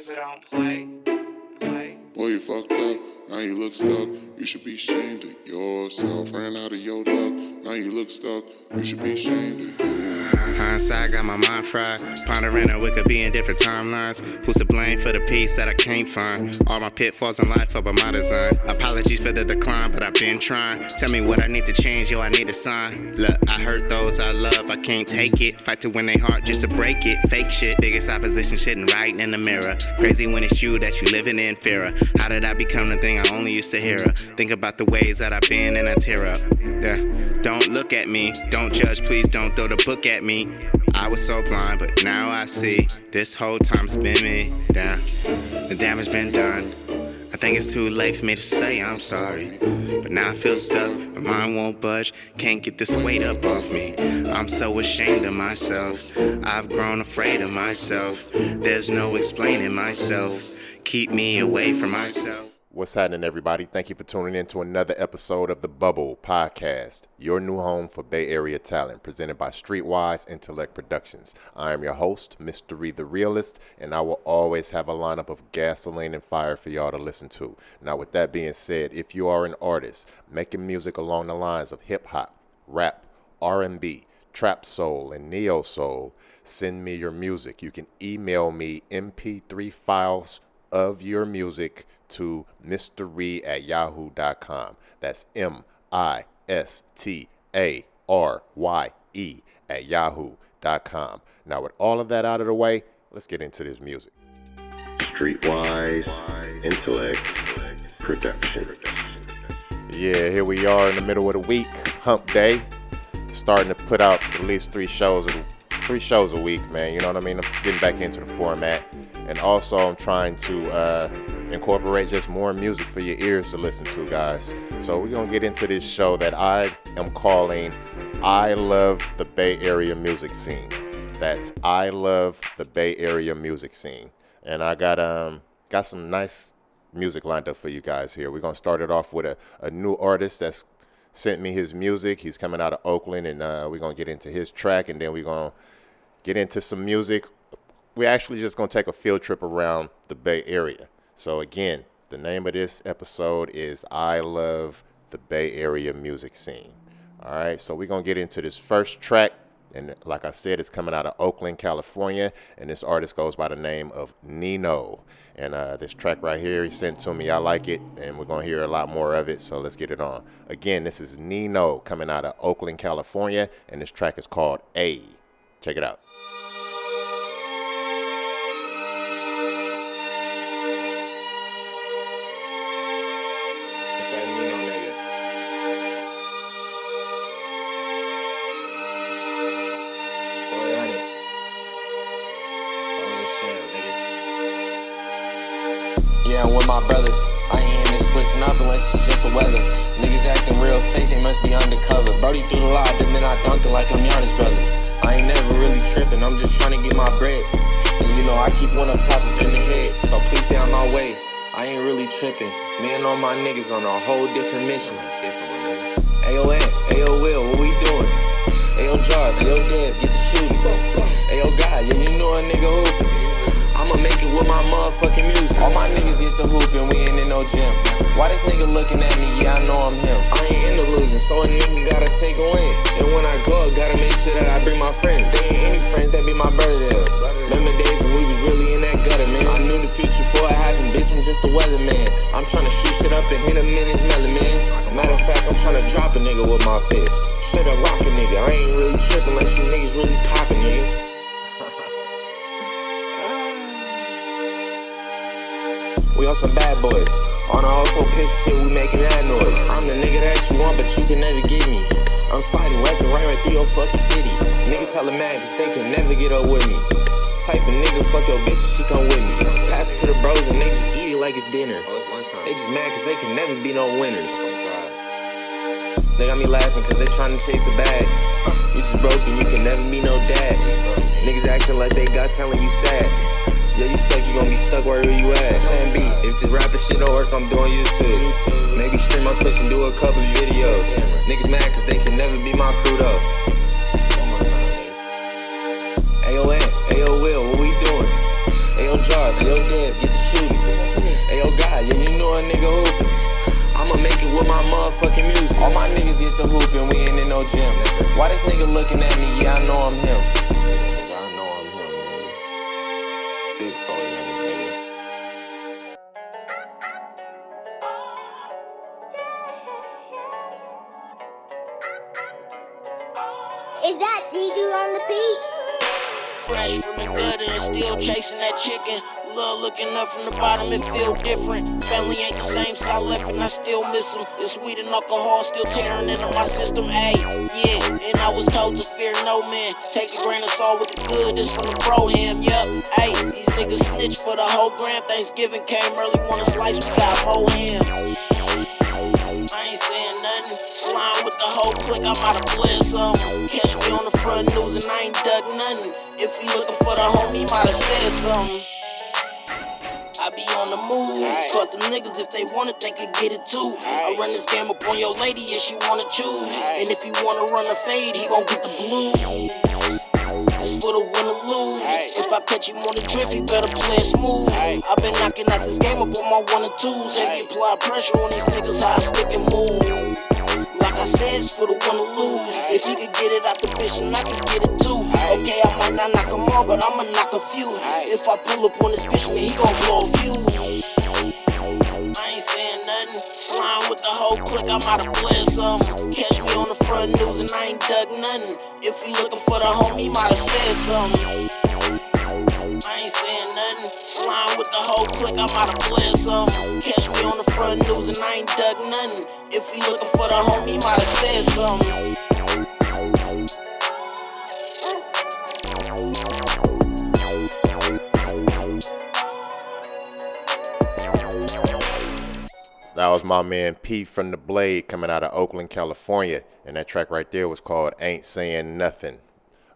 guys don't play. play. Boy, you fucked up, now you look stuck. You should be ashamed of yourself. Ran out of your luck, now you look stuck. You should be ashamed of you. Hindsight got my mind fried. Pondering how we could be in different timelines. Who's to blame for the peace that I can't find? All my pitfalls in life are by my design. Apologies for the decline, but I've been trying. Tell me what I need to change, yo, I need a sign. Look, I hurt those I love, I can't take it. Fight to win their heart just to break it. Fake shit, biggest opposition sitting right in the mirror. Crazy when it's you that you living in fear. How did I become the thing I only used to hear her. Think about the ways that I've been and I tear up. Yeah, don't look at me, don't judge, please don't throw the book at me. I was so blind, but now I see. This whole time's been me. Damn, the damage been done. I think it's too late for me to say I'm sorry. But now I feel stuck, my mind won't budge. Can't get this weight up off me. I'm so ashamed of myself. I've grown afraid of myself. There's no explaining myself. Keep me away from myself. What's happening, everybody? Thank you for tuning in to another episode of the Bubble Podcast, your new home for Bay Area talent, presented by Streetwise Intellect Productions. I am your host, Mystery the Realist, and I will always have a lineup of gasoline and fire for y'all to listen to. Now, with that being said, if you are an artist making music along the lines of hip hop, rap, R&B, trap soul, and neo soul, send me your music. You can email me MP3 files of your music to mystery at yahoo.com. That's M I S T A R Y E at yahoo.com. Now, with all of that out of the way, let's get into this music. Streetwise Intellect Productions. Yeah, here we are in the middle of the week, hump day. Starting to put out at least three shows, a, three shows a week, man. You know what I mean? I'm getting back into the format, and also I'm trying to uh, incorporate just more music for your ears to listen to, guys. So we're gonna get into this show that I am calling "I Love the Bay Area Music Scene." That's "I Love the Bay Area Music Scene," and I got um got some nice music lined up for you guys here. We're gonna start it off with a, a new artist that's sent me his music. He's coming out of Oakland, and uh, we're gonna get into his track, and then we're gonna get into some music. We're actually just gonna take a field trip around the Bay Area. So again, the name of this episode is "I Love the Bay Area Music Scene." All right, so we're gonna get into this first track. And like I said, it's coming out of Oakland, California, and this artist goes by the name of Nino. And uh, this track right here, he sent to me. I like it, and we're gonna hear a lot more of it. So let's get it on. Again, this is Nino coming out of Oakland, California, and this track is called A. Check it out. I'm with my brothers. I ain't in this switching up unless it's just the weather. Niggas acting real fake, they must be undercover. Brody through the lob, and then I dunked it like I'm Giannis brother. I ain't never really tripping, I'm just trying to get my bread. And you know, I keep one up top up in the head, so please stay on my way. I ain't really tripping. Me and all my niggas on a whole different mission. Ayo, Ant, Ayo, Will, what we doing? Ayo, Jar, Ayo, Dev, get the shooting. Ayo, God, yeah, you know a nigga hooping. I'ma make it with my motherfucking music. All my niggas get to hooping, we ain't in no gym. Why this nigga looking at me? Yeah, I know I'm him. I ain't into losing, so a nigga gotta take a win. And when I go, up, gotta make sure that I bring my friends. They ain't any friends that be my brother. Remember days when we was really in that gutter, man. I knew the future before it happened, bitch, I'm just a weatherman. I'm tryna shoot shit up and hit in his melon, man. Matter of fact, I'm tryna drop a nigga with my fist. Straight up rock a nigga. I ain't really tripping unless you niggas really poppin', nigga. We on some bad boys. On our awful pitch shit, we making that noise. I'm the nigga that you want, but you can never get me. I'm sliding left and right right through your fucking city. Niggas hella mad cause they can never get up with me. Type of nigga, fuck your bitch, she come with me. Pass it to the bros and they just eat it like it's dinner. They just mad cause they can never be no winners. They got me laughing cause they tryna chase a bag. You just broke and you can never be no dad. Niggas acting like they got telling you sad. Yeah, you suck, you gon' be stuck wherever you at. Plan B, if this rapping shit don't work, I'm doing YouTube. Maybe stream on Twitch and do a couple videos. Niggas mad cause they can never be my crew though. Ayo, Ant, Ayo, Will, what we doing? Ayo, Jar, Ayo, Dev, get the shooting. Ayo, God, yeah, you know a nigga whooping. I'ma make it with my motherfucking music. All my niggas get to hoopin', we ain't in no gym. Why this nigga looking at me? Yeah, I know I'm him. Chasing that chicken. Love looking up from the bottom, it feel different. Family ain't the same, so I left and I still miss them. It's weed and alcohol still tearing into my system. Ayy, yeah, and I was told to fear no man. Take a grain of salt with the good, this from the pro him, yup. Ayy, these niggas snitch for the whole gram. Thanksgiving came early, want a slice, we got more ham. Nothing. Slime with the whole clique, I'm out of something. Catch me on the front news and I ain't dug nothing. If looking for the homie, might have said something. I be on the move. Fuck them niggas if they want it, they could get it too. I run this game up on your lady if she wanna choose. And if you wanna run a fade, he gon' get the blue. It's for the win or lose. If I catch him on the drift, he better play it smooth. i been knocking out this game up on my one and twos. Heavy apply pressure on these niggas, how I stick and move. I said, it's for the one to lose. If he could get it out the bitch, and I can get it too. Okay, I might not knock him all, but I'ma knock a few. If I pull up on this bitch, man, he gon' blow a fuse. I ain't saying nothing. Slime with the whole clique, I'm out of play something. Catch me on the front news and I ain't dug nothing. If he looking for the homie, might have said something. I ain't saying nothing. Slime with the whole I'm out of something. Catch me on the front news and I ain't dug nothing. If he looking for the homie, might have said something. That was my man P from the Blade coming out of Oakland, California. And that track right there was called Ain't Saying Nothing.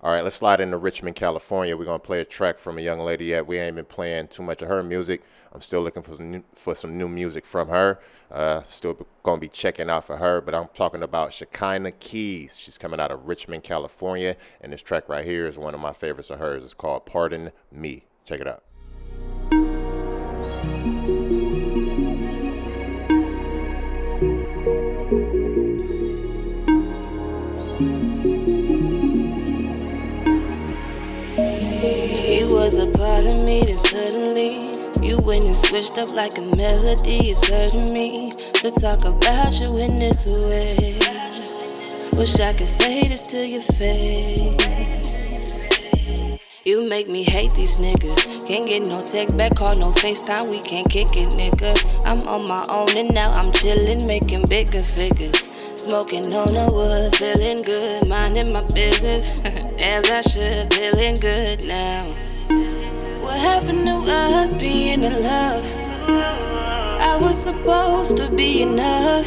All right, let's slide into Richmond, California. We're to play a track from a young lady that we ain't been playing too much of her music. I'm still looking for some new, for some new music from her. Uh, still to be checking out for her, but I'm talking about Shekinah Keys. She's coming out of Richmond, California. And this track right here is one of my favorites of hers. It's called Pardon Me. Check it out. Part of me, then suddenly you went and switched up like a melody. It's hurting me to talk about you in this way. Wish I could say this to your face. You make me hate these niggas. Can't get no text back, call no FaceTime. We can't kick it, nigga. I'm on my own and now I'm chillin', making bigger figures. Smoking on the wood, feeling good, minding my business as I should, feeling good now. What happened to us being in love? I was supposed to be enough.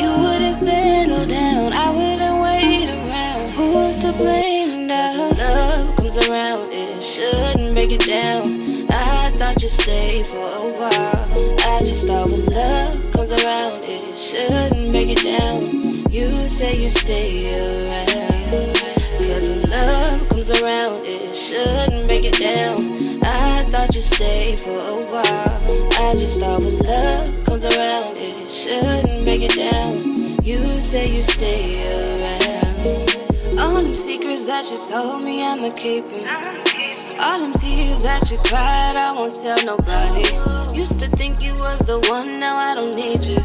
You wouldn't settle down, I wouldn't wait around. Who's to blame now? Love comes around, it shouldn't break it down. I thought you'd stay for a while. I just thought when love comes around, it shouldn't break it down. You say you stay around. Cause when love comes around, it shouldn't break it down. I thought you'd stay for a while. I just thought when love comes around, it shouldn't break it down. You say you stay around. All them secrets that you told me, I'ma keep. All them tears that you cried, I won't tell nobody. Used to think you was the one, now I don't need you.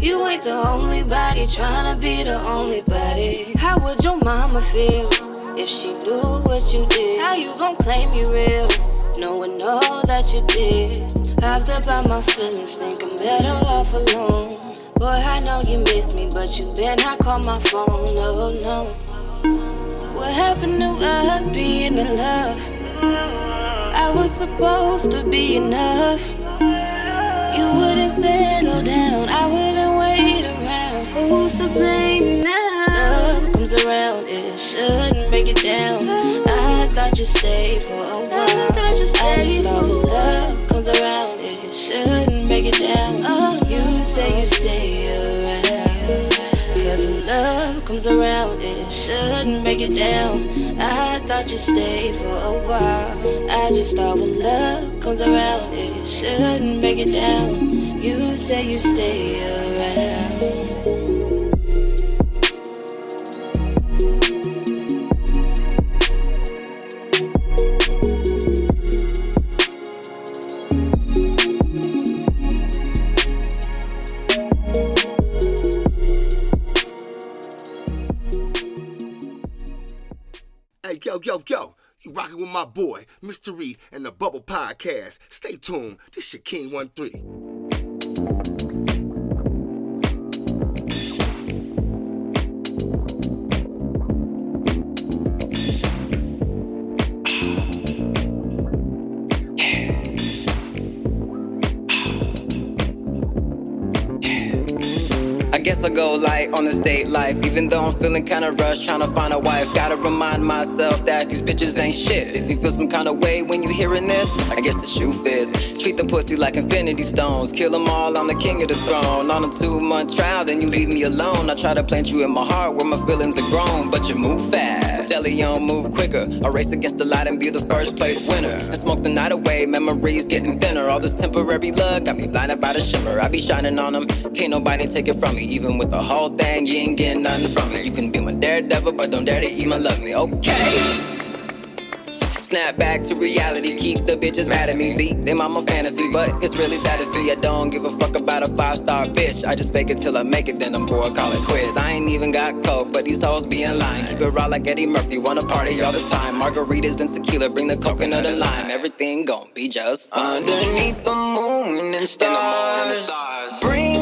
You ain't the only body, tryna be the only body. How would your mama feel if she knew what you did? How you gon' claim you real, knowing all that you did? I've about my feelings, think I'm better off alone. Boy, I know you miss me, but you better not call my phone, no, no. What happened to us being in love? I was supposed to be enough. You wouldn't settle down, I wouldn't wait around. Who's to blame now? Comes around, it shouldn't break it down. I thought you'd stay for a while. I just thought when love comes around, it shouldn't break it down. You say you stay around. Cause when love comes around, it shouldn't break it down. I thought you'd stay for a while. I just thought when love comes around, it shouldn't break it down. You say you stay around. Yo, yo, yo. You rocking with my boy, Mr. Reed, and the Bubble Podcast. Stay tuned. This your King 1 3. Go light on the state life, even though I'm feeling kinda rushed, trying to find a wife. Gotta remind myself that these bitches ain't shit. If you feel some kind of way when you hearing this, I guess the shoe fits. Treat the pussy like infinity stones, kill them all, I'm the king of the throne. On a two month trial, then you leave me alone. I try to plant you in my heart where my feelings are grown, but you move fast. De Leon move quicker. I race against the light and be the first place winner. And smoke the night away, memories getting thinner. All this temporary luck got me blinded by the shimmer. I be shining on them, can't nobody take it from me. Even with the whole thing, you ain't getting nothing from me. You can be my daredevil, but don't dare to even love me, okay? Snap back to reality, keep the bitches mad at me. Beat them, I'm a fantasy, but it's really sad to see. I don't give a fuck about a five star bitch. I just fake it till I make it, then I'm bored, call it quits. I ain't even got coke, but these hoes be in line. Keep it raw like Eddie Murphy, wanna party all the time. Margaritas and tequila, bring the coconut and lime. Everything gon' be just fine. Underneath the moon and stars, brings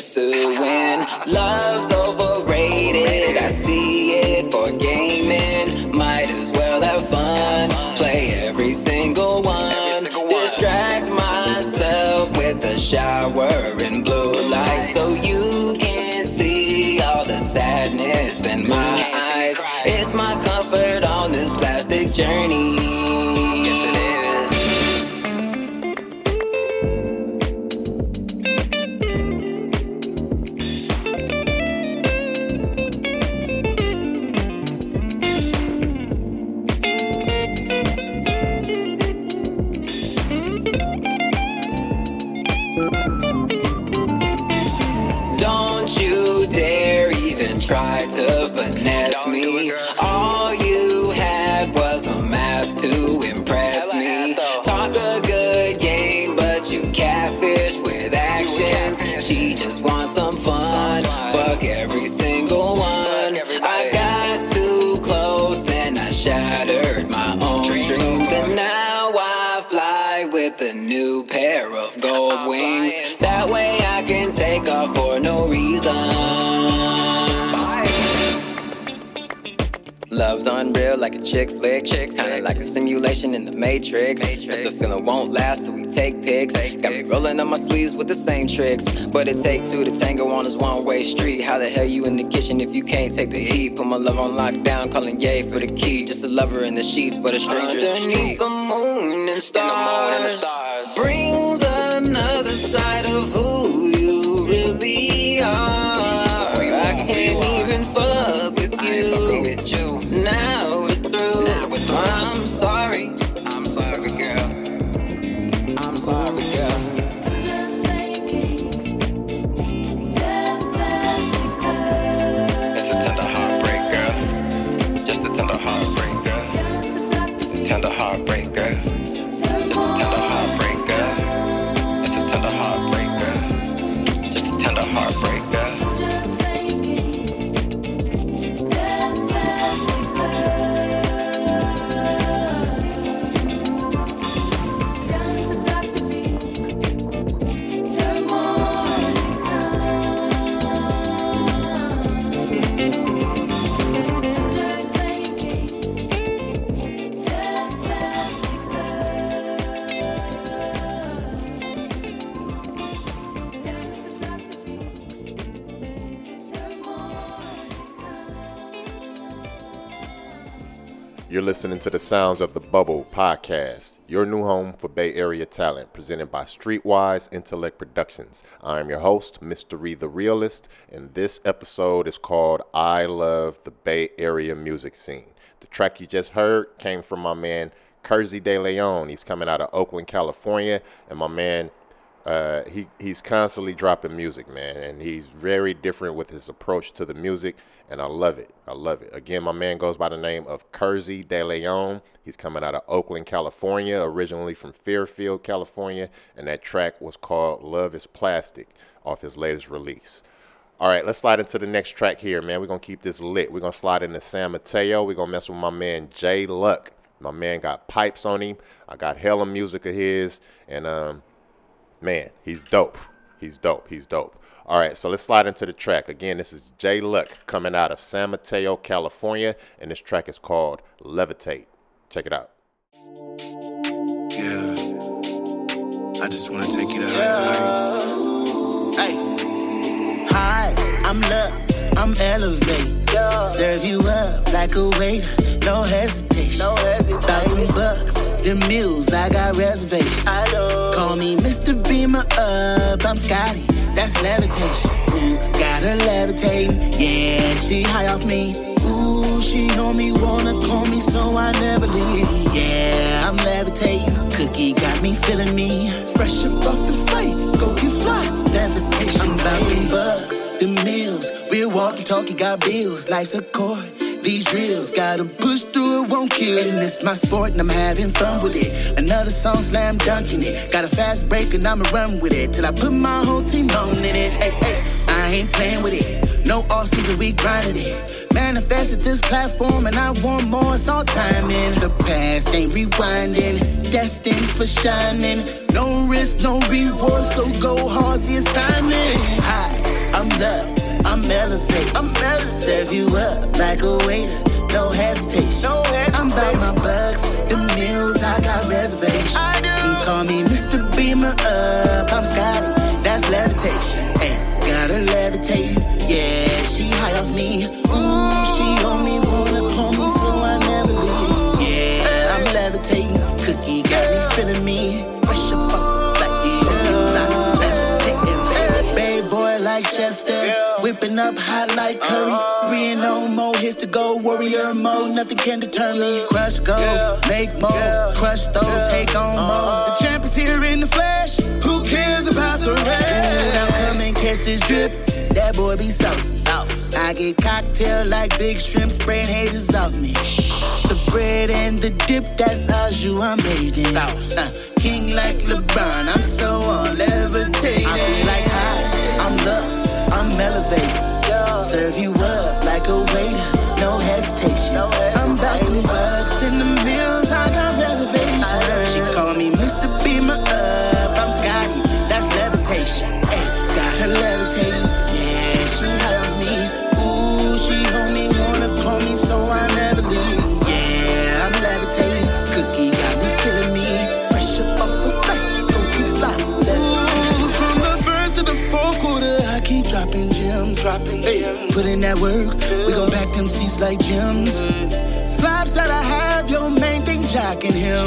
pursuing. Love's overrated, I see it for gaming. Might as well have fun. Play every single one. Distract myself with a shower and blue light so you can see all the sadness in my eyes. It's my comfort on this plastic journey. Like a chick flick. Chick Kinda like a simulation in the Matrix. Guess the feeling won't last, so we take pics. Got me rolling on my sleeves with the same tricks. But it take two to tango on this one way street. How the hell you in the kitchen if you can't take the heat? Put my love on lockdown, calling yay for the key. Just a lover in the sheets, but a stranger in the Underneath the moon and stars, brings sounds of the Bubble Podcast, your new home for Bay Area talent, presented by Streetwise Intellect Productions. I am your host. Ree the Realist, and this episode is called I Love the Bay Area Music Scene. The track you just heard came from my man Kersey De Leon. He's coming out of Oakland, California, and my man Uh, he he's constantly dropping music, man, and he's very different with his approach to the music, and I love it. I love it. Again, my man goes by the name of Kersey De Leon. He's coming out of Oakland, California, originally from Fairfield, California, and that track was called "Love Is Plastic" off his latest release. All right, let's slide into the next track here, man. We're gonna keep this lit. We're gonna slide into San Mateo. We're gonna mess with my man Jay Luck. My man got pipes on him. I got hella music of his, and um, man, he's dope. He's dope. He's dope. All right, so let's slide into the track. Again, this is Jay Luck coming out of San Mateo, California, and this track is called Levitate. Check it out. Yeah, I just want to take you to heights. Hey, hi, I'm Luck. I'm Elevate. Serve you up like a waiter. No hesitation. No hesitation. Thousand bucks, the mules, I got reservations. I know. Call me Mr. Beamer up. I'm Scotty. That's levitation. Ooh, got her levitating. Yeah, she high off me. Ooh, she on me, wanna call me, so I never leave. Yeah, I'm levitating. Cookie got me feeling me. Fresh up off the fight, go get fly. Levitation. I'm bucks, the meals. We're walking, talking, got bills. Life's a chord. These drills gotta push through it, won't kill. And it's my sport, and I'm having fun with it. Another song, slam dunking it. Got a fast break, and I'ma run with it till I put my whole team on in it. Hey, hey, I ain't playing with it. No off season, we grinding it. Manifested this platform, and I want more. It's all time in the past, ain't rewinding. Destined for shining. No risk, no reward, so go hard, the assignment. Hi, I'm the I'm elevate. I'm elevate. Serve you up like a waiter. No hesitation. No hesitation. I'm about my bucks, the meals, I got reservations. I do. Call me Mr. Beamer up. I'm Scotty. That's levitation. Hey, got her levitating. Yeah, she high off me. Whipping up hot like curry. Three and no more hits to go. Warrior mode, nothing can deter me. Crush goals, make more. Crush those, take on more. The champ is here in the flesh. Who cares about the rest? Now come and catch this drip. That boy be sauce. I get cocktail like big shrimp, spraying haters off me. The bread and the dip, that's how you I'm made in. Uh, king like LeBron, I'm so on levitating. I feel like high, I'm love. I'm elevated. Serve you up like a waiter, no hesitation. I'm back in bucks in the in that work, we gon' back them seats like gems. Slaps that I have, your main thing jacking him.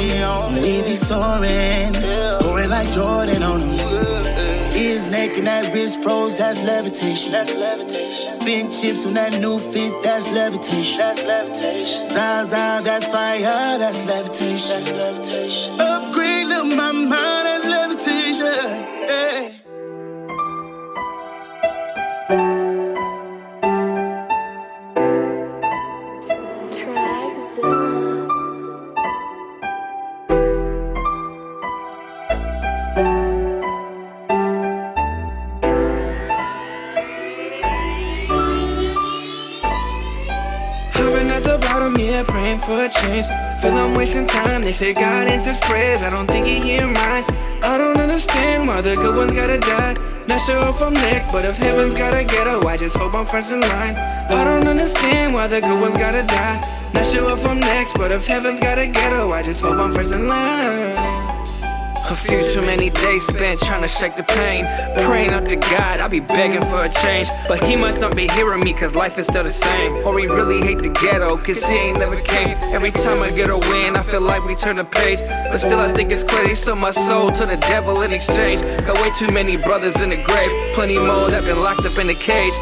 We be soaring, scoring like Jordan on him. Neck and that wrist froze, that's levitation. That's levitation. Spin chips on that new fit, that's levitation. That's levitation. Zaza, that fire, that's levitation. That's levitation. Upgrade, little my wasting time, they say God answers prayers. I don't think he hear mine. I don't understand why the good ones gotta die. Not sure if I'm next, but if heaven's gotta ghetto, I just hope I'm first in line. I don't understand why the good ones gotta die. Not sure if I'm next, but if heaven's gotta ghetto, I just hope I'm first in line. A few too many days spent trying to shake the pain. Praying up to God, I be begging for a change. But he must not be hearing me, cause life is still the same. Or he really hate the ghetto, cause he ain't never came. Every time I get a win, I feel like we turn the page. But still, I think it's clear they sold my soul to the devil in exchange. Got way too many brothers in the grave, plenty more that been locked up in the cage.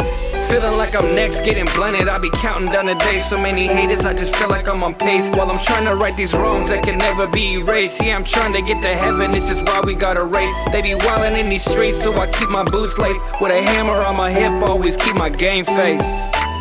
Feeling like I'm next, getting blunted. I be counting down the days. So many haters, I just feel like I'm on pace. While I'm trying to right these wrongs that can never be erased. Yeah, I'm trying to get to heaven, this is why we gotta race. They be wildin' in these streets, so I keep my boots laced. With a hammer on my hip, always keep my game face.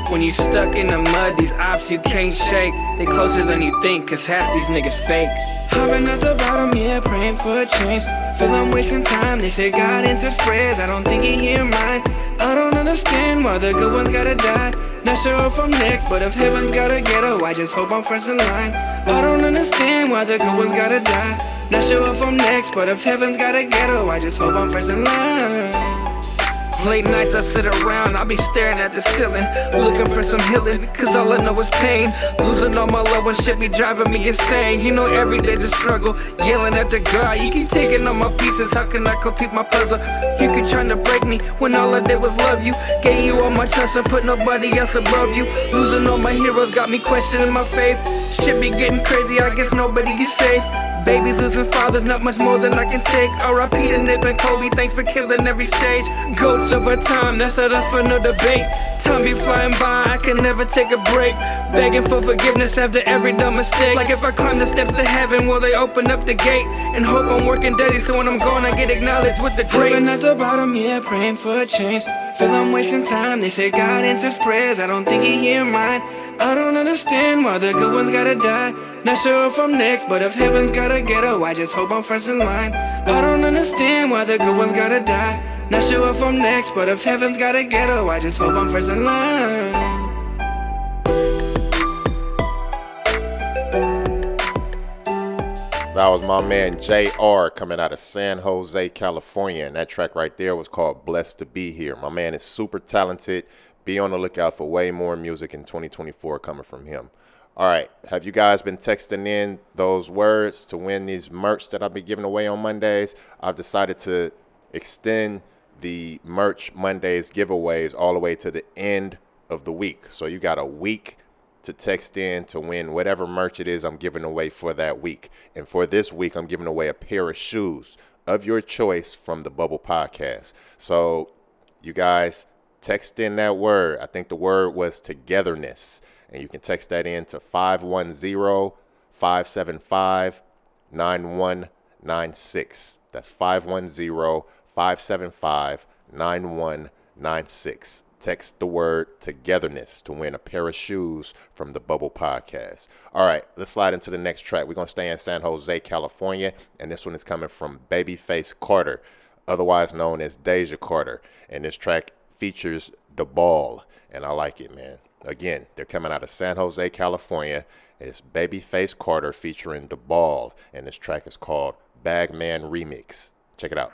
When you stuck in the mud, these ops you can't shake. They closer than you think, cause half these niggas fake. I've at the bottom, yeah, praying for a change. Feel I'm wasting time, they say God prayers. I don't think he hear mine. I don't understand why the good ones gotta die. Not sure if I'm next, but if heaven's gotta ghetto, I just hope I'm first in line. I don't understand why the good ones gotta die. Not sure if I'm next, but if heaven's gotta ghetto, I just hope I'm first in line. Late nights I sit around, I be staring at the ceiling, looking for some healing, cause all I know is pain. Losing all my love ones shit be driving me insane. You know, every day's a struggle, yelling at the God. You keep taking all my pieces, how can I complete my puzzle? You keep trying to break me when all I did was love you. Gave you all my trust and put nobody else above you. Losing all my heroes got me questioning my faith. Shit be getting crazy, I guess nobody is safe. Babies losing fathers, not much more than I can take. R.I.P. to Nip and Kobe, thanks for killing every stage. Goats over time, that's not up for no debate. Time be flying by, I can never take a break. Begging for forgiveness after every dumb mistake. Like if I climb the steps to heaven, will they open up the gate? And hope I'm working daily, so when I'm gone, I get acknowledged with the greats. Living at the bottom, yeah, praying for a change. Feel I'm wasting time, they say God answers prayers. I don't think he hear mine. I don't understand why the good ones gotta die. Not sure if I'm next, but if heaven's gotta ghetto, I just hope I'm first in line. I don't understand why the good ones gotta die. Not sure if I'm next, but if heaven's gotta ghetto, I just hope I'm first in line. That was my man JR coming out of San Jose, California. And that track right there was called Blessed to Be Here. My man is super talented. Be on the lookout for way more music in 2024 coming from him. All right. Have you guys been texting in those words to win these merch that I'll be giving away on Mondays? I've decided to extend the merch Mondays giveaways all the way to the end of the week. So you got a week to text in to win whatever merch it is I'm giving away for that week. And for this week, I'm giving away a pair of shoes of your choice from the Bubble Podcast. So you guys text in that word. I think the word was togetherness. And you can text that in to 510 575 9196. That's 510 575 9196 text the word togetherness to win a pair of shoes from the Bubble Podcast. All right, let's slide into the next track. We're going to stay in San Jose, California, and this one is coming from Babyface Carter, otherwise known as Deja Carter. And this track features The Ball, and I like it, man. Again, they're coming out of San Jose, California. It's Babyface Carter featuring The Ball, and this track is called Bagman Remix. Check it out.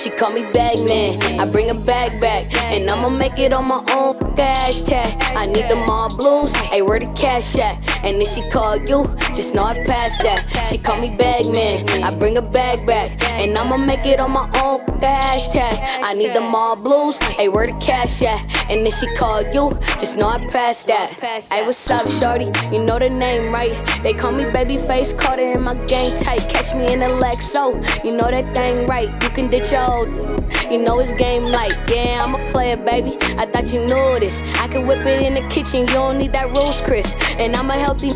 She call me Bagman, I bring a bag back, and I'ma make it on my own. Hashtag, I need them all blues. Hey, where the cash at? And if she call you, just know I passed that. She call me Bagman, I bring a bag back, and I'ma make it on my own. Hashtag, I need them all blues. Hey, where the cash at? And if she call you, just know I passed that. Hey, what's up, shorty? You know the name, right? They call me Babyface, Carter in my gang tight. Catch me in the Lexo, you know that thing right. You can ditch your You know it's game like, yeah, I'm a player, baby. I thought you knew this. I can whip it in the kitchen, you don't need that rose Chris. And I'm a healthy,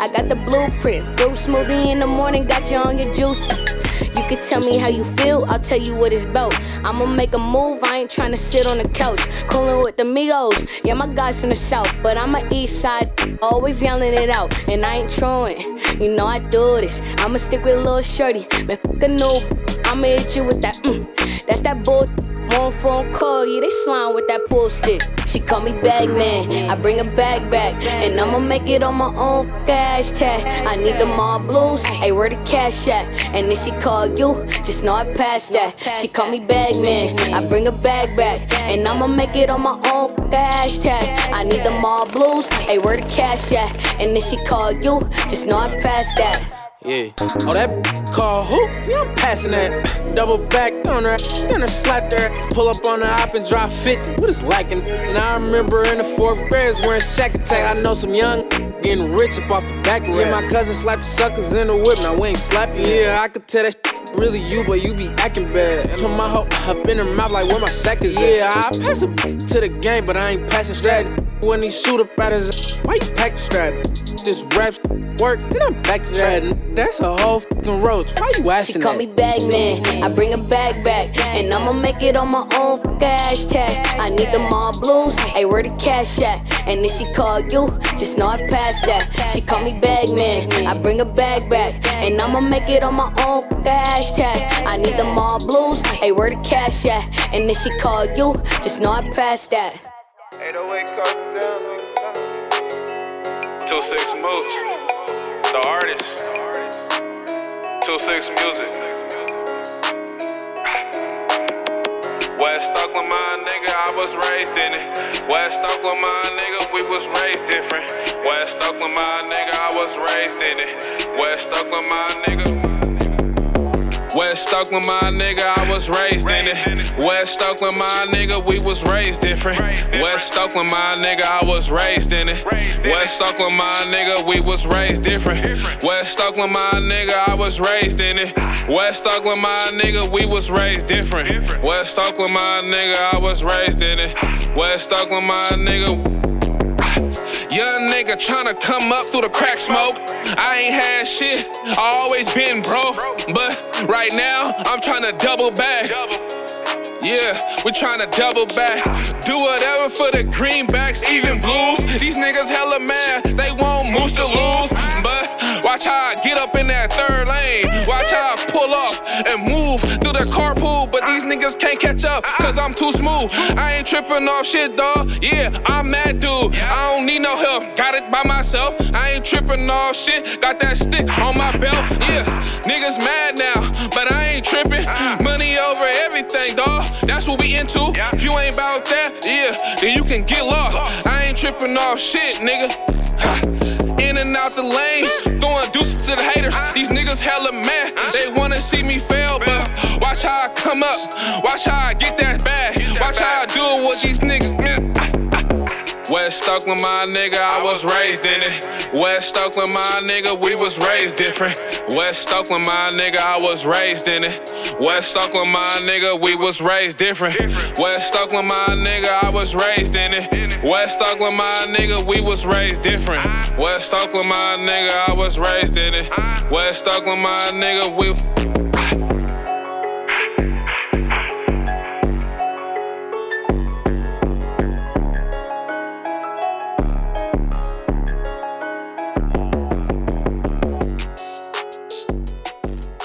I got the blueprint. Fruit smoothie in the morning, got you on your juice. You can tell me how you feel, I'll tell you what it's about. I'ma make a move, I ain't tryna sit on the couch. Coolin' with the Migos, yeah, my guys from the south, but I'm a east side, always yelling it out, and I ain't truant. You know I do this, I'ma stick with Lil Shorty, man, fuck a noob. I'ma hit you with that, mm. That's that bull. One phone call, yeah, they slime with that pull stick. She call me Bagman, I bring a bag back, and I'ma make it on my own hashtag. I need them all blues, hey, where the cash at? And if she call you, just know I passed that. She call me Bagman, I bring a bag back, and I'ma make it on my own hashtag. I need them all blues, hey, where the cash at? And if she call you, just know I passed that. Yeah. Oh, that call who? Yeah, I'm passing that. Double back on her, then her slap there. Pull up on the op and drop 50. What is lacking? And I remember in the fourth grade wearing Shaq Attack. I know some young getting rich up off the back. Yeah, my cousin slapped the suckers in the whip. Now we ain't slapping. Yeah, I could tell that really you, but you be acting bad. Put my hoe up in her mouth like where my sack is. Yeah, I pass it to the game, but I ain't passing strategy. When he shoot up at his, why you pack strap? This rap work, then I'm back to strat. That's a whole fucking roach. Why you asking She call that? me Bagman. I bring a bag back, and I'ma make it on my own fuck hashtag. I need them all blues. Hey, where the cash at? And if she call you, just know I passed that. She call me Bagman. I bring a bag back, and I'ma make it on my own fuck hashtag. I need them all blues. Hey, where the cash at? And if she call you, just know I passed that. 808 Cartel. Uh, two Six Mooch, the artist. Two Six Music. West Oakland, my nigga, I was raised in it. West Oakland, my nigga, we was raised different. West Oakland, my nigga, I was raised in it. West Oakland, my nigga. West Oakland, my nigga, I was raised in it. West Oakland, my nigga, we was raised different. West Oakland, my nigga, I was raised in it. West Oakland, my nigga, we was raised different. West Oakland, my nigga, I was raised in it. West Oakland, my nigga, we was raised different. West Oakland, my nigga, I was raised in it. West Oakland, my nigga. Young nigga tryna come up through the crack smoke. I ain't had shit, I always been broke. But right now, I'm tryna double back. Yeah, we tryna double back. Do whatever for the greenbacks, even blues. These niggas hella mad, they want Moose to lose. But watch how I get and move through the carpool. But these niggas can't catch up, cause I'm too smooth. I ain't tripping off shit, dawg. Yeah, I'm that dude. I don't need no help, got it by myself. I ain't tripping off shit, got that stick on my belt. Yeah, niggas mad now, but I ain't tripping. Money over everything, dawg. That's what we into. If you ain't about that, yeah, then you can get lost. I ain't tripping off shit, nigga. Ha. Out the lane, throwing deuces to the haters. These niggas hella mad, they wanna see me fail, but watch how I come up, watch how I get that bag, watch how I do it with these niggas. West Oakland, my nigga, I was raised in it. West Oakland, my nigga, we was raised different. West Oakland, my nigga, I was raised in it. West Oakland, my nigga, we was raised different. West Oakland, my nigga, I was raised in it. West Oakland, my nigga, we was raised different. West Oakland, my nigga, I was raised in it. West Oakland, my nigga, we.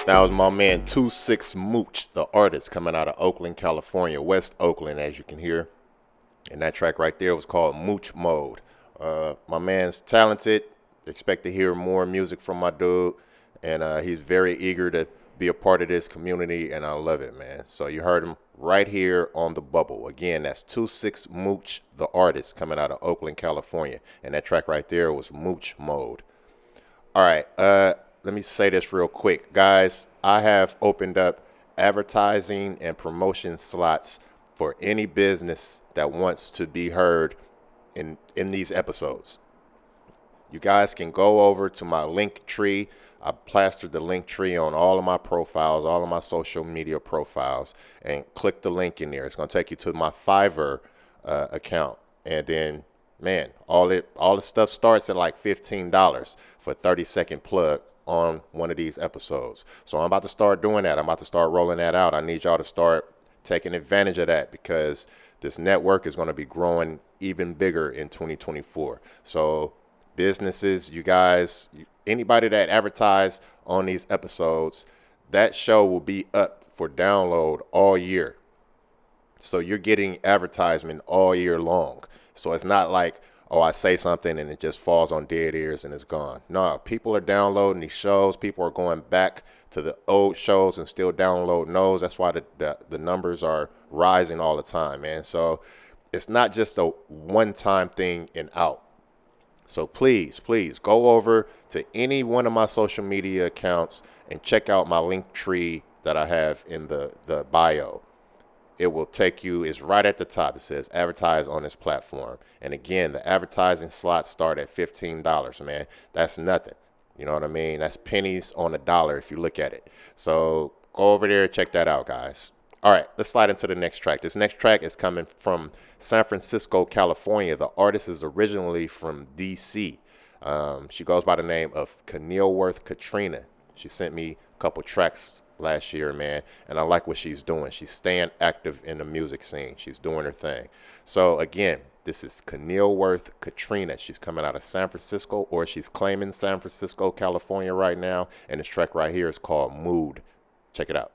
That was my man Two Six Mooch, the artist coming out of Oakland, California, West Oakland, as you can hear. And that track right there was called Mooch Mode. Uh, my man's talented. Expect to hear more music from my dude, and uh, he's very eager to be a part of this community, and I love it, man. So you heard him right here on the bubble. Again, that's Two Six Mooch, the artist coming out of Oakland, California, and that track right there was Mooch Mode. All right, uh, let me say this real quick, guys. I have opened up advertising and promotion slots for any business that wants to be heard in in these episodes. You guys can go over to my link tree. I plastered the link tree on all of my profiles, all of my social media profiles, and click the link in there. It's going to take you to my Fiverr uh, account, and then man, all it all the stuff starts at like fifteen dollars for thirty second plug on one of these episodes. So I'm about to start doing that. I'm about to start rolling that out. I need y'all to start taking advantage of that because this network is going to be growing even bigger in 2024. So businesses, you guys, anybody that advertise on these episodes, that show will be up for download all year. So you're getting advertisement all year long. So it's not like, oh, I say something and it just falls on dead ears and it's gone. No, people are downloading these shows. People are going back to the old shows and still downloading those. That's why the, the, the numbers are rising all the time, man. So it's not just a one time thing and out. So please, please go over to any one of my social media accounts and check out my link tree that I have in the, the bio. It will take you, it's right at the top. It says advertise on this platform. And again, the advertising slots start at $15, man. That's nothing. You know what I mean? That's pennies on a dollar if you look at it. So go over there, check that out, guys. All right, let's slide into the next track. This next track is coming from San Francisco, California. The artist is originally from DC. Um, she goes by the name of Kenilworth Katrina. She sent me a couple tracks last year, man, and I like what she's doing. She's staying active in the music scene. She's doing her thing. So again, this is Kenilworth Katrina. She's coming out of San Francisco, or she's claiming San Francisco, California right now. And this track right here is called Mood. Check it out.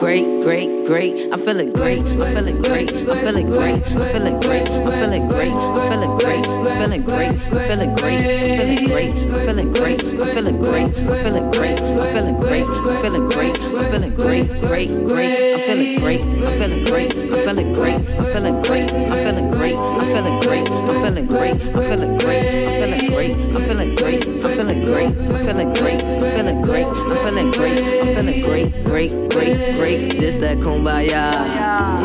Great, great, great. I'm feeling great. I'm feeling great. I'm feeling great. I'm feeling great. I'm feeling great. I'm feeling great. I'm feeling great. I'm feeling great. I'm feeling great. I'm feeling great. I'm feeling great. I'm feeling great. I'm feeling great. I'm feeling great. Great, great. I'm feeling great. I'm feeling great. I'm feeling great. I'm feeling great. I'm feeling great. I'm feeling great. I'm feeling great. I'm feeling great. I'm feeling great. I'm feeling great. I'm feeling great. I'm feeling great. I'm feeling great. I'm feeling great. I'm feeling great. Great, great, great. This that kumbaya.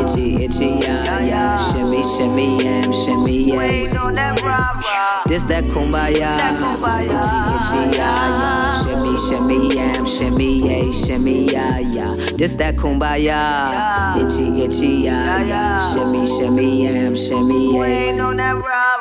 Itchy, itchy, yeah, yeah. Shimmy, shimmy, yam, shimmy, yeah. This that kumbaya. Itchy, itchy, yeah, yeah shimmy, shimmy, yam, shimmy, yay, shimmy, ya, ya. This that kumbaya, itchy, itchy, ya, ya. Shimmy, shimmy, yam, shimmy, yay. Waiting on that rock.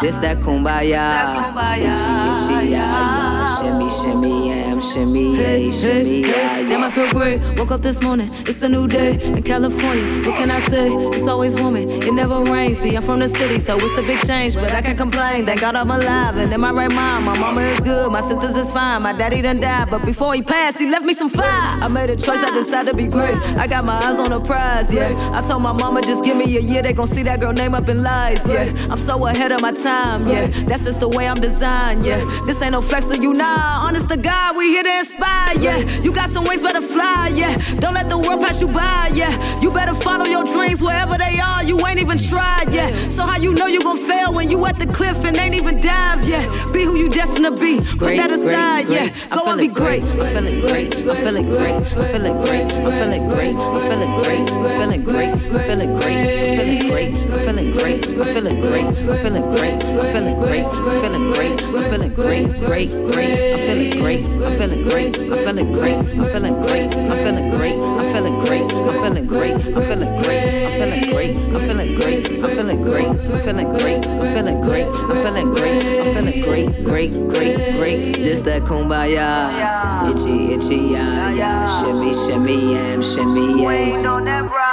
This that kumbaya. Itchy, itchy, yeah, yeah. Shimmy, shimmy, yam, shimmy, yeah, shimmy, yeah, yeah. Damn, I feel great. Woke up this morning, it's a new day in California. What can I say? It's always warming, it never rains. See, I'm from the city, so it's a big change, but I can't complain. Thank God I'm alive and in my right mind. My mama is good, my sisters is fine. My daddy done died, but before he passed, he left me some fire. I made a choice, I decided to be great. I got my eyes on the prize, yeah. I told my mama just give me a year, they gon' see that girl name up in lies, yeah. I'm so ahead of my time, yeah. That's just the way I'm designed, yeah. This ain't no flex to you, nah. Honest to God, we here to inspire, yeah. You got some wings, better fly, yeah. Don't let the world pass you by, yeah. You better follow your dreams wherever they are. You ain't even tried, yeah. So how you know you gon' fail when you at the cliff and ain't even dive, yeah. Be who you destined to be. Put that aside, yeah. Go and be great. I'm feeling great. I'm feeling great. I'm feeling great. I'm feeling great. I'm feeling great. I'm feeling great. I'm feeling great. I'm feeling great. I'm feeling great. I'm feeling great. I'm feeling great. I'm feeling great. I'm feeling great. I'm feeling great. Great, great. I'm feeling great. I'm feeling great. I'm feeling great. I'm feeling great. I'm feeling great. I'm feeling great. I'm feeling great. I'm feeling great. I'm feeling great. I'm feeling great. I'm feeling great. I'm feeling great. I'm feeling great. I'm feeling great. I'm feeling great. Great, great, great. This that kumbaya. Itchy, itchy, yeah, yeah. Shimmy, shimmy, yam, shimmy, yeah.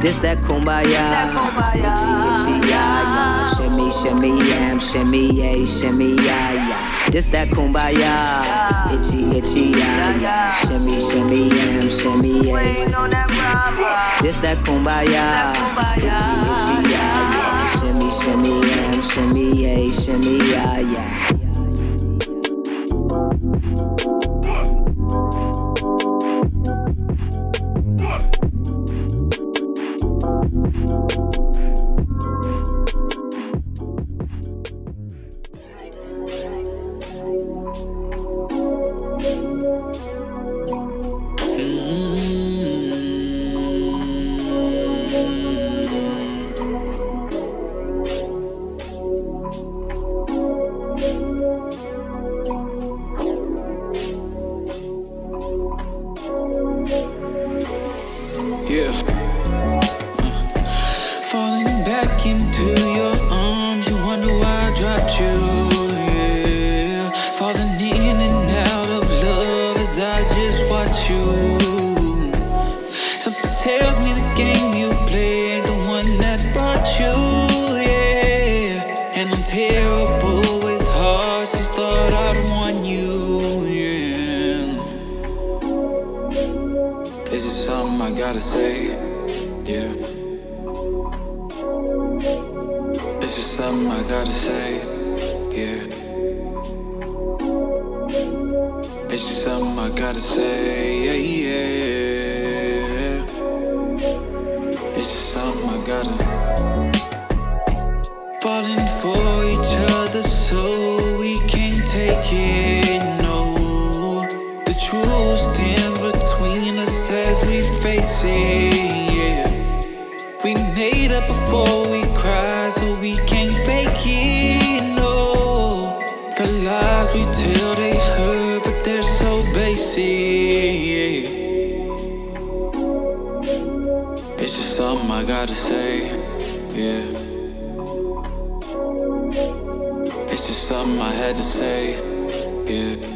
This that kumbaya. Itchy, itchy, yeah, yeah. Shimmy, shimmy, yam, shimmy, yeah, shimmy, yeah, yeah. This that kumbaya. Itchy, itchy, yeah, yeah. Shimmy, shimmy, yam, shimmy, yeah. This that kumbaya. Itchy, itchy, yeah, yeah. Shimmy, shimmy, yam, shimmy, yeah, shimmy, yeah, yeah. Before we cry, so we can't fake it, no. The lies we tell, they hurt, but they're so basic. It's just something I gotta say, yeah. It's just something I had to say, yeah.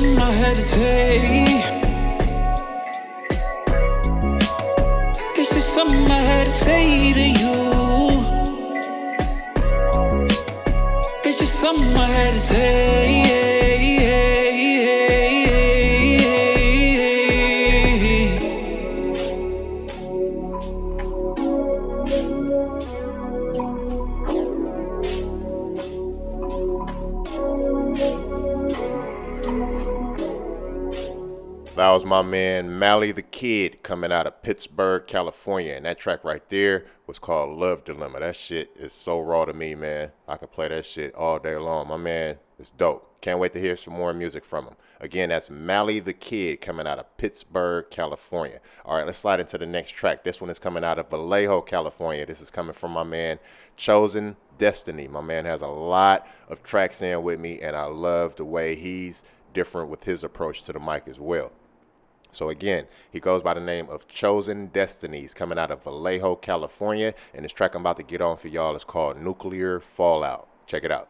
Something I had to say. It's just something I had to say to you. Was my man Mally the Kid coming out of Pittsburgh, California. And that track right there was called Love Dilemma. That shit is so raw to me, man. I can play that shit all day long. My man is dope. Can't wait to hear some more music from him. Again, that's Mally the Kid coming out of Pittsburgh, California. All right, let's slide into the next track. This one is coming out of Vallejo, California. This is coming from my man Chosen Destiny. My man has a lot of tracks in with me, and I love the way he's different with his approach to the mic as well. So again, he goes by the name of Chosen Destinies, coming out of Vallejo, California, and this track I'm about to get on for y'all is called Nuclear Fallout. Check it out.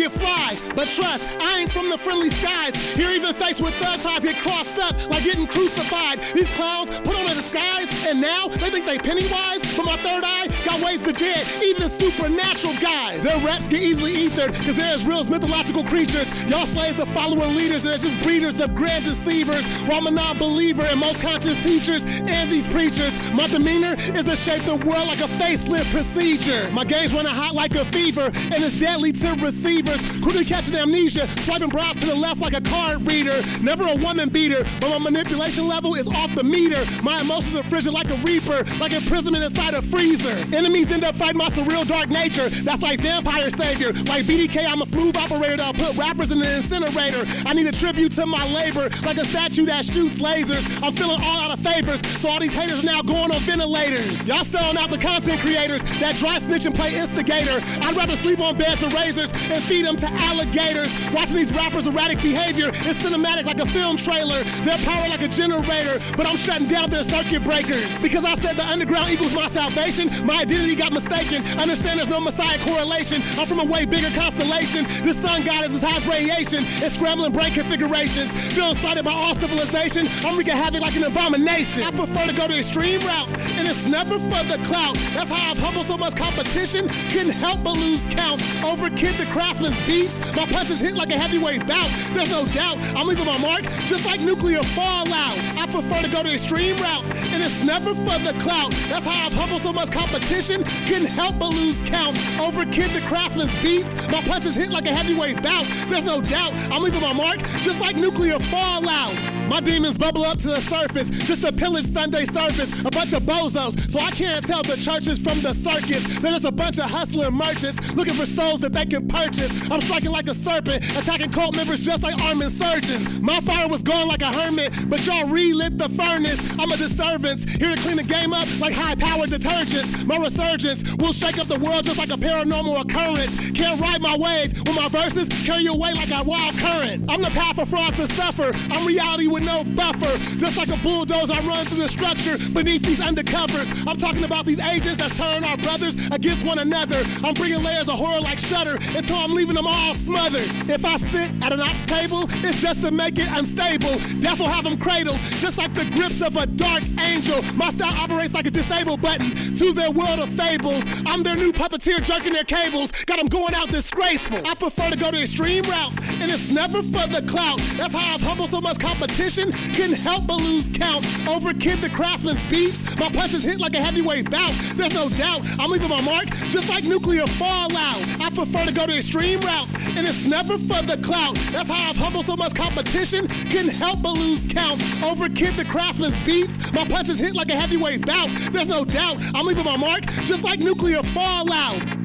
Get fly, but trust, I ain't from the friendly skies. Here, even faced with thug ties, get crossed up like getting crucified. These clowns put on a disguise, and now they think they Pennywise. But my third eye got ways to get even the supernatural guys. Their reps get easily ethered, cause they're as real as mythological creatures. Y'all slaves of following leaders, and it's just breeders of grand deceivers. While I'm a non believer in most conscious teachers and these preachers, my demeanor is to shape the world like a facelift procedure. My game's running hot like a fever, and it's deadly to receivers. Quickly catching amnesia, swiping brows to the left like a card reader. Never a woman beater, but my manipulation level is off the meter. My emotions are frigid like a reaper, like imprisonment inside a freezer. Enemies end up fighting my surreal dark nature. That's like vampire savior. Like BDK, I'm a smooth operator that'll put rappers in the incinerator. I need a tribute to my labor, like a statue that shoots lasers. I'm feeling all out of favors, so all these haters are now going on ventilators. Y'all selling out the content creators that dry snitch and play instigator. I'd rather sleep on beds of razors and feed them to alligators. Watching these rappers' erratic behavior is cinematic like a film trailer. They're powered like a generator, but I'm shutting down their circuit breakers. Because I said the underground equals my salvation, my identity got mistaken. Understand there's no messiah correlation. I'm from a way bigger constellation. The sun god is his highest radiation. It's scrambling brain configurations. Feel excited by all civilization. I'm wreaking havoc like an abomination. I prefer to go the extreme route, and it's never for the clout. That's how I've humbled so much competition. Couldn't help but lose count. Over kid the craftsman's beats. My punches hit like a heavyweight bout. There's no doubt I'm leaving my mark just like nuclear fallout. I prefer to go the extreme route, and it's never for the clout. That's how I've humbled so much competition. Couldn't help but lose count. Over Kid the Craftsman's beats. My punches hit like a heavyweight bout. There's no doubt I'm leaving my mark just like nuclear fallout. My demons bubble up to the surface, just a pillage Sunday service. A bunch of bozos, so I can't tell the churches from the circus. They're just a bunch of hustling merchants looking for souls that they can purchase. I'm striking like a serpent, attacking cult members just like armed insurgents. My fire was gone like a hermit, but y'all relit the furnace. I'm a disturbance, here to clean the game up like high powered detergents. My resurgence will shake up the world just like a paranormal occurrence. Can't ride my wave when my verses carry you away like a wild current. I'm the path of frauds to suffer. I'm reality with no buffer. Just like a bulldozer, I run through the structure beneath these undercovers. I'm talking about these agents that turn our brothers against one another. I'm bringing layers of horror like Shutter until I'm leaving them all smothered. If I sit at an ops table, it's just to make it unstable. Death will have them cradled, just like the grips of a dark angel. My style operates like a disable button to their world of fables. I'm their new puppeteer jerking their cables. Got them going out disgraceful. I prefer to go the extreme route, and it's never for the clout. That's how I've humbled so much competition. Couldn't help but lose count. Over Kid the Craftsman's beats, my punches hit like a heavyweight bout. There's no doubt I'm leaving my mark, just like nuclear fallout. I prefer to go the extreme route, and it's never for the clout. That's how I've humbled so much competition. Couldn't help but lose count. Over Kid the Craftsman's beats, my punches hit like a heavyweight bout. There's no doubt I'm leaving my mark, just like nuclear fallout.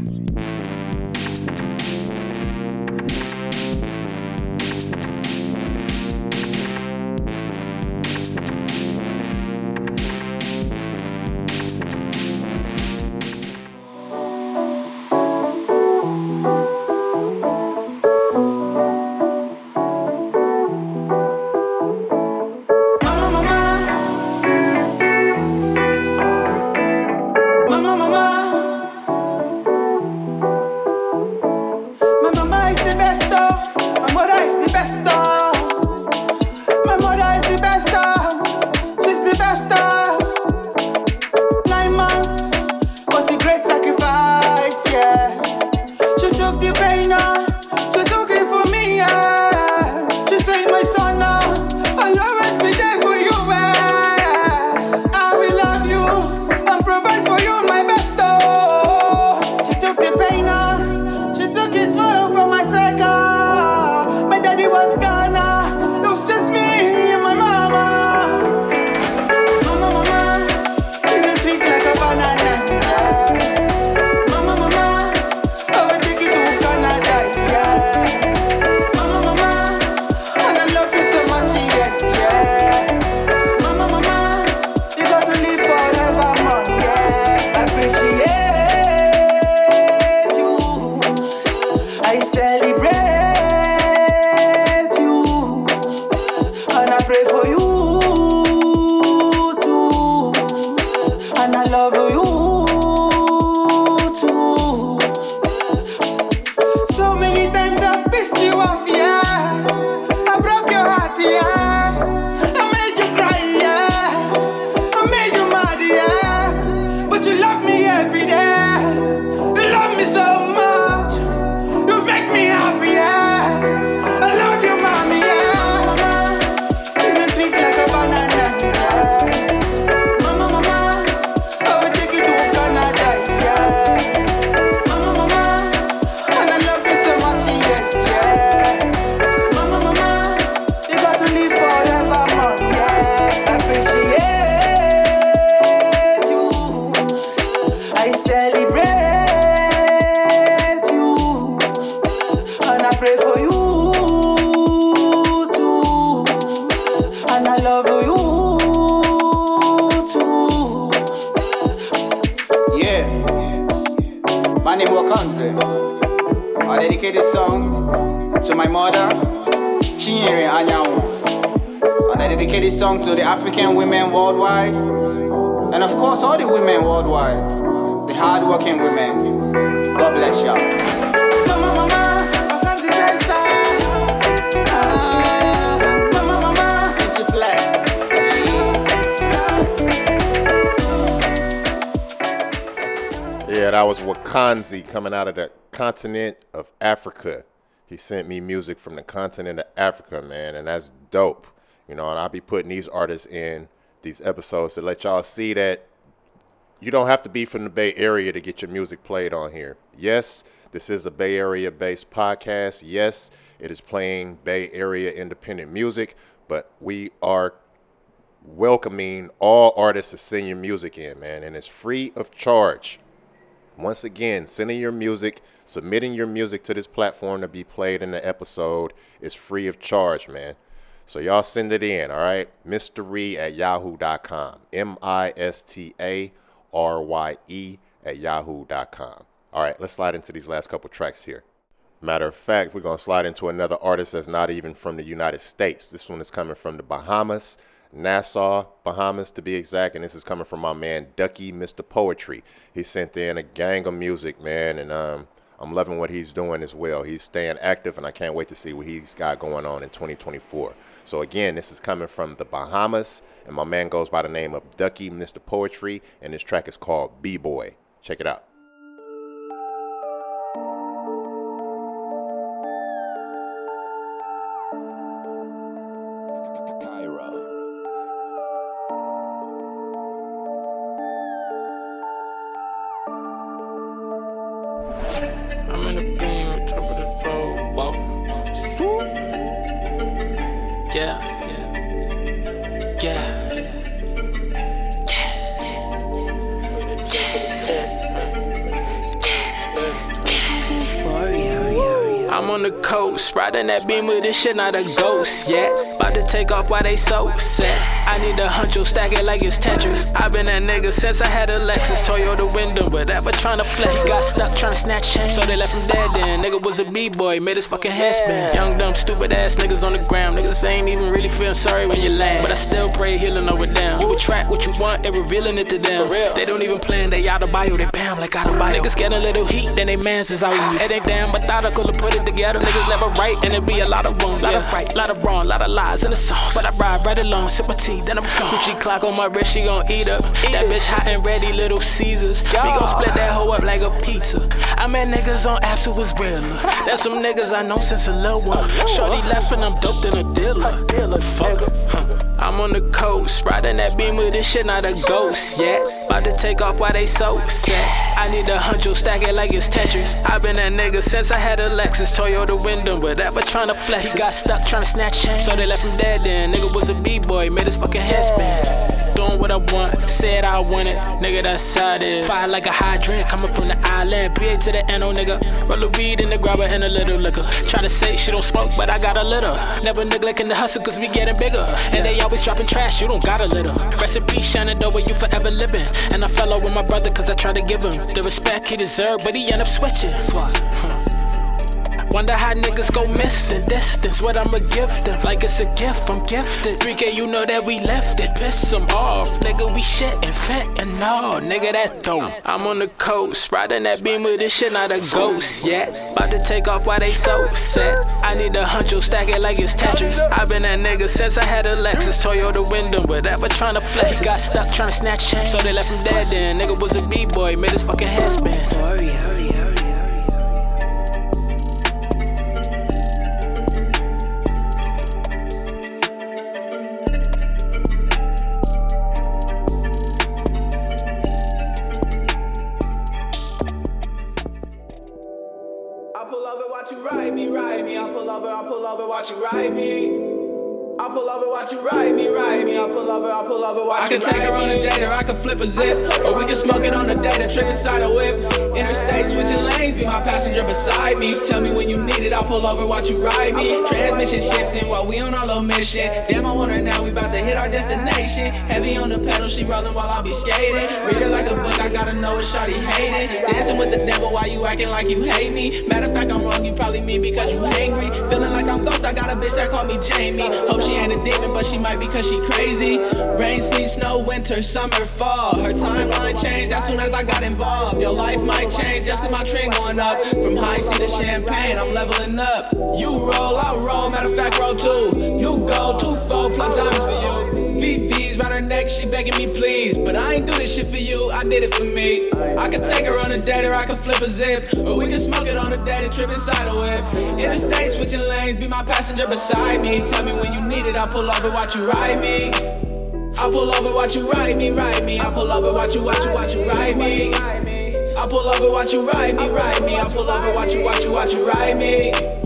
Yeah, that was Wakanzi coming out of the continent of Africa. He sent me music from the continent of Africa, man, and that's dope. You know, and I'll be putting these artists in these episodes to let y'all see that you don't have to be from the Bay Area to get your music played on here. Yes, this is a Bay Area based podcast. Yes, it is playing Bay Area independent music, but we are welcoming all artists to send your music in, man, and it's free of charge. Once again, sending your music, submitting your music to this platform to be played in the episode is free of charge, man. So y'all send it in, all right? Mystery at yahoo.com. M I S T A R Y E at yahoo.com. All right, let's slide into these last couple tracks here. Matter of fact, we're going to slide into another artist that's not even from the United States. This one is coming from the Bahamas, Nassau, Bahamas to be exact, and this is coming from my man Ducky Mr. Poetry. He sent in a gang of music, man, and um, I'm loving what he's doing as well. He's staying active, and I can't wait to see what he's got going on in 2024. So again, this is coming from the Bahamas, and my man goes by the name of Ducky Mr. Poetry, and this track is called B-Boy. Check it out. I'm on the coast, riding that beam with this shit, not a ghost yet. About to take off while they so set. I need a huncho, stack it like it's Tetris. i been that nigga since I had a Lexus, Toyota Wyndham, but ever trying to flex. Got stuck trying to snatch change, so they left him dead then. Nigga was a B-boy, made his fucking head spin. Young, dumb, stupid ass niggas on the ground. Niggas ain't even really feel sorry when you land. But I still pray healing over them. You attract what you want and revealing it to them. They don't even plan, they out of bio, they bam like out of bio. Niggas get a little heat, then they mans is out in you. It ain't damn methodical to put it together. Yeah, them niggas never right, and it be a lot of wrong. Lot of right, lot of wrong, a lot of lies in the songs. But I ride right along, sip my tea, then I'm gone. Gucci clock on my wrist, she gon' eat up. That bitch hot and ready, little Caesars. We gon' split that hoe up like a pizza. I met niggas on apps who was realer. That's some niggas I know since a little one. Shorty left and I'm dope than a dealer. Fuck. Huh. I'm on the coast, riding that beam with this shit, not a ghost yet. About to take off while they so set. I need a huncho, stack it like it's Tetris. i been that nigga since I had a Lexus, Toyota Wyndham, but ever trying to flex. He got stuck trying to snatch change, so they left him dead then. Nigga was a B-boy, made his fucking head spin. Doing what I want, said I want it. Nigga, that's how it is. Fire like a hydrant, coming from the island. BA to the NO, nigga. Roll a weed in the grabber and a little liquor. Try to say she don't smoke, but I got a litter. Never neglecting the hustle, cause we getting bigger. And they always dropping trash, you don't got a litter. Recipe shining though, where you forever living. And I fell out with my brother, cause I tried to give him the respect he deserved, but he end up switching. Fuck. Wonder how niggas go missing distance. What I'ma give them? Like it's a gift, I'm gifted. 3K, you know that we left it. Piss them off. Nigga, we shit and fat and no. Nigga, that dope. I'm on the coast, riding that beam with this shit, not a ghost yet. About to take off while they so set. I need a huncho, stack it like it's Tetris. i been that nigga since I had a Lexus, Toyota Wyndham, but ever trying to flex. Got stuck trying to snatch change, so they left him dead then. Nigga was a B-boy, made his fucking head spin. Pull over, watch you ride me. Transmission shifting while we on our little mission. Damn, I want her now, Heavy on the pedal, she rolling while I be skating. Read it like a book, I gotta know what shawty hating. Dancing with the devil while you acting like you hate me. Matter of fact, I'm wrong, you probably mean because you hangry. Feeling like I'm ghost, I got a bitch that called me Jamie. Hope she ain't a demon, but she might because she crazy. Rain, sleet, snow, winter, summer, fall. Her timeline changed as soon as I got involved. Your life might change just cause my train going up. From high C to champagne, I'm leveling up. You roll, I roll, matter of fact, roll two. New gold, two fold, plus diamonds for you. VV's round her neck, she begging me please. But I ain't do this shit for you, I did it for me. I could take her on a date or I could flip a zip. Or we could smoke it on a date and trip inside a whip. Interstate switching lanes, be my passenger beside me. Tell me when you need it, I'll pull over, watch you ride me. I pull over, watch you ride me, ride me. I pull over, watch you, watch you, watch you ride me. I pull over, watch you ride me, ride me. I pull over, watch you, watch you, watch you ride me.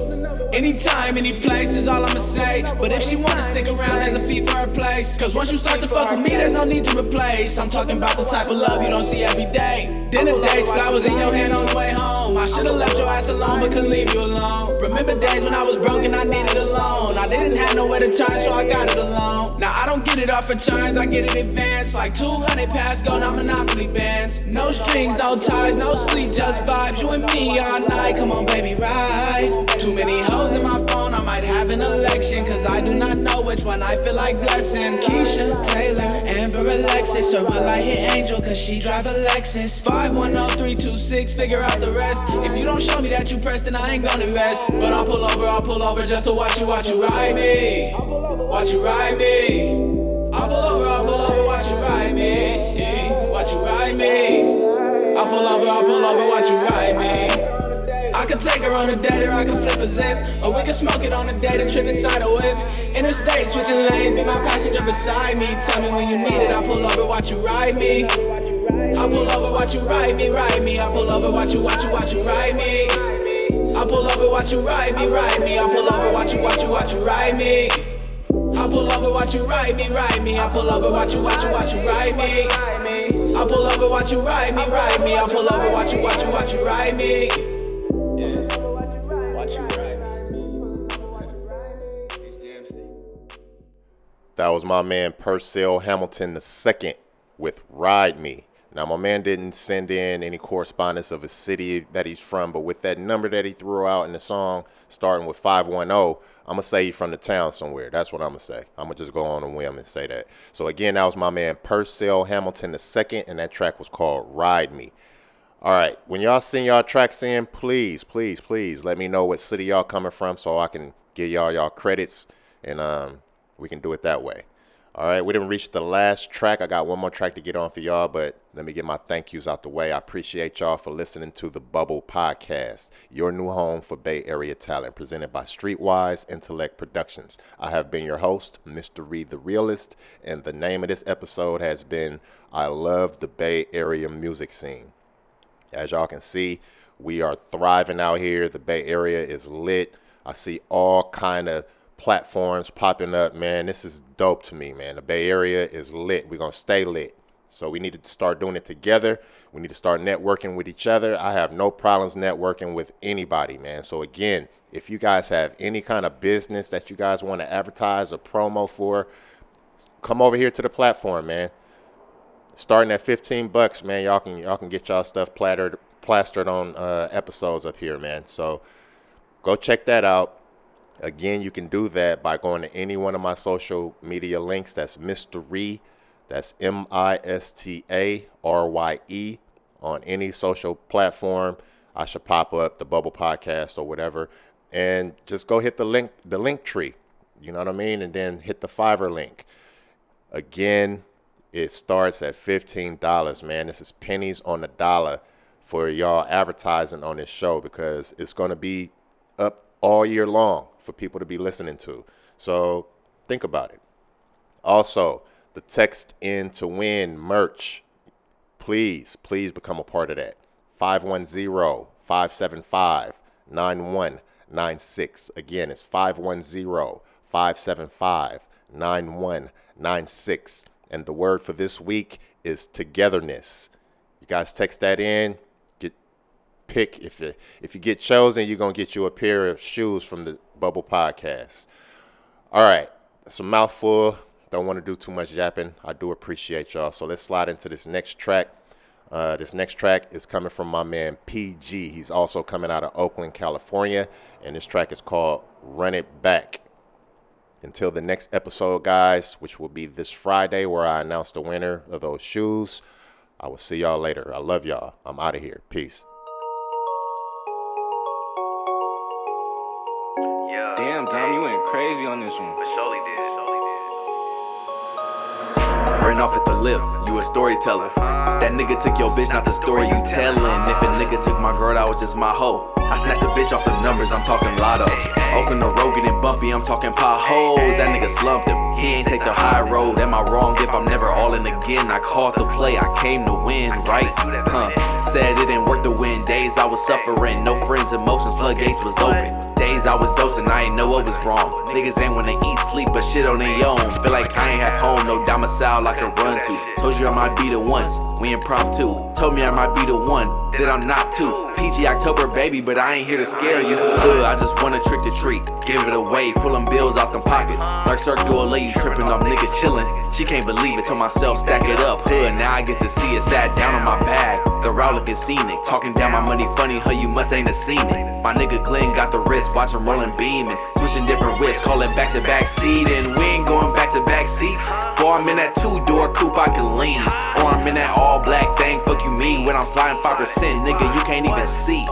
Anytime, any place is all I'ma say. But if she wanna stick around, there's a fee for her place. Cause once you start to fuck with me, there's no need to replace. I'm talking about the type of love you don't see every day. Dinner dates, flowers in your hand on the way home. I should've left your ass alone, but couldn't leave you alone. Remember days when I was broken, I needed a loan. I didn't have nowhere to turn, so I got it alone. Now I don't get it off returns, I get it advanced. Like 200 pass go, now Monopoly bands. No strings, no ties, no sleep, just vibes. You and me all night, come on, baby, ride. Too many hoes in my phone, I might have an election. Cause I do not know which one I feel like blessing. Keisha, Taylor, Amber, Alexis. Or will I hit Angel, cause she drive a Lexus. 510326, figure out the rest. If you don't show me that you pressed, then I ain't gonna invest. But I'll pull over, I'll pull over just to watch you, watch you ride me. Watch you ride me. I'll pull over, I'll pull over, watch you ride me. Watch you ride me. I'll pull over, I'll pull over, watch you ride me. I could take her on a date or I could flip a zip. Or we could smoke it on a date and trip inside a whip. Interstate, switching lanes, be my passenger beside me. Tell me when you need it, I'll pull over, watch you ride me. I'll pull over, watch you ride me, ride me. I'll pull over, watch you, watch you, watch you ride me. I'll pull over, watch you ride me, ride me. I'll pull over, watch you, watch you, watch you ride me. I'll pull over, watch you ride me, ride me. I'll pull over, watch you, watch you, watch you ride me. I'll pull over, watch you ride me, ride me. I'll pull over, watch you, watch you, watch you ride me. That was my man Purcell Hamilton II with Ride Me. Now, my man didn't send in any correspondence of a city that he's from, but with that number that he threw out in the song, starting with 510, I'm going to say he's from the town somewhere. That's what I'm going to say. I'm going to just go on a whim and say that. So, again, that was my man Purcell Hamilton II, and that track was called Ride Me. All right, when y'all send y'all tracks in, please, please, please let me know what city y'all coming from so I can give y'all y'all credits and um, we can do it that way. All right, we didn't reach the last track. I got one more track to get on for y'all, but let me get my thank yous out the way. I appreciate y'all for listening to the Bubble Podcast, your new home for Bay Area talent, presented by Streetwise Intellect Productions. I have been your host, Mr. Reed the Realist, and the name of this episode has been I Love the Bay Area Music Scene. As y'all can see, we are thriving out here. The Bay Area is lit. I see all kind of platforms popping up, man. This is dope to me, man. The Bay Area is lit. We're going to stay lit. So we need to start doing it together. We need to start networking with each other. I have no problems networking with anybody, man. So again, if you guys have any kind of business that you guys want to advertise or promo for, come over here to the platform, man starting at 15 bucks, man, y'all can y'all can get y'all stuff plastered plastered on uh, episodes up here, man. So go check that out. Again, you can do that by going to any one of my social media links. That's. Ree. That's M I S T A R Y E on any social platform. I should pop up the Bubble Podcast or whatever, and just go hit the link the link tree. You know what I mean, and then hit the Fiverr link. Again, it starts at $15, man. This is pennies on the dollar for y'all advertising on this show because it's going to be up all year long for people to be listening to. So think about it. Also, the text in to win merch. Please, please become a part of that. 510 575 9196. Again, it's 510 575 9196. And the word for this week is togetherness. You guys text that in. Get pick if you if you get chosen, you're gonna get you a pair of shoes from the Bubble Podcast. All right, that's a mouthful. Don't want to do too much yapping. I do appreciate y'all. So let's slide into this next track. Uh, this next track is coming from my man PG. He's also coming out of Oakland, California, and this track is called "Run It Back." Until the next episode, guys, which will be this Friday, where I announce the winner of those shoes. I will see y'all later. I love y'all. I'm out of here. Peace. Crazy on this one. Ran off at the lip, you a storyteller. That nigga took your bitch, not the story you tellin'. If a nigga took my girl, that was just my hoe. I snatched a bitch off the numbers, I'm talking lotto. Oakland the road getting bumpy, I'm talking potholes. That nigga slumped him, he ain't take the high road. Am I wrong if I'm never all in again? I called the play, I came to win, right? Huh. Said it didn't work to win. Days I was suffering, no friends, emotions, floodgates was open. Days I was dosing, I ain't know what was wrong. Niggas ain't wanna eat, sleep, but shit on their own. Feel like I ain't have home, no domicile I can run to. Told you I might be the once, we impromptu. Told me I might be the one, that I'm not too. PG October, baby, but I ain't here to scare you. Hood, I just wanna trick the treat. Give it away, pullin' bills out them pockets. Dark circle lady tripping off niggas chillin'. She can't believe it, told myself stack it up. Hood, now I get to see it, sat down on my bag. The route looking scenic. Talking down my money funny, huh? You must ain't have seen it. My nigga Glenn got the wrist, watch him rollin' beamin'. Switching different whips, callin' back to back seat. And we ain't going back to back seats. Boy, I'm in that two door coupe, I can lean. Or I'm in that all black thing, fuck you mean. When I'm sliding 5%, nigga, you can't even see.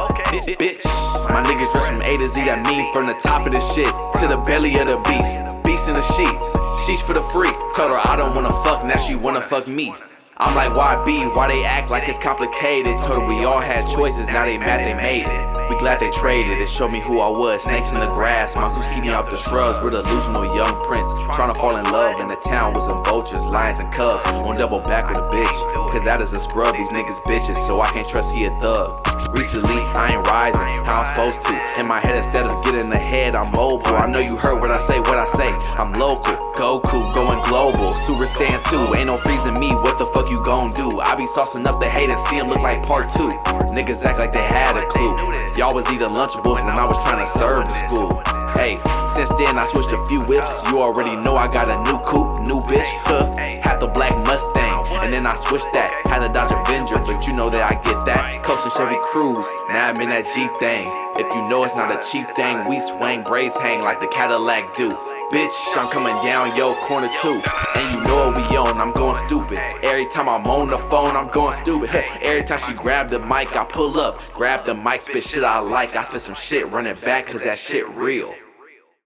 Bitch, my niggas dressed from A to Z, that mean from the top of the shit to the belly of the beast. Beast in the sheets, sheets for the freak. Told her I don't wanna fuck, now she wanna fuck me. I'm like, why be? Why they act like it's complicated? Told her we all had choices, now they mad they made it. We glad they traded, it showed me who I was. Snakes in the grass, monkeys keep me off the shrubs. We're delusional young prince, trying to fall in love in the town with some vultures, lions, and cubs. On double back with a bitch, cause that is a scrub, these niggas bitches, so I can't trust he a thug. Recently, I ain't rising, how I'm supposed to. In my head, instead of getting ahead, I'm mobile. I know you heard what I say, what I say. I'm local, Goku, going global. Super Saiyan 2, ain't no freezing me, what the fuck you gon' do? I be saucing up the hate and see him look like part two. Niggas act like they had a clue. Y'all was eating Lunchables when I was trying to serve the school. Hey, since then I switched a few whips. You already know I got a new coupe, new bitch, huh? Had the black Mustang, and then I switched that. Had the Dodge Avenger, but you know that I get that. Coasting Chevy Cruze, now I'm in that G thing. If you know it's not a cheap thing, we swing braids hang like the Cadillac do. Bitch, I'm coming down yo corner too. And you know what we on, I'm going stupid. Every time I'm on the phone, I'm going stupid. Every time she grab the mic, I pull up. Grab the mic, spit shit I like. I spit some shit, run it back, cause that shit real.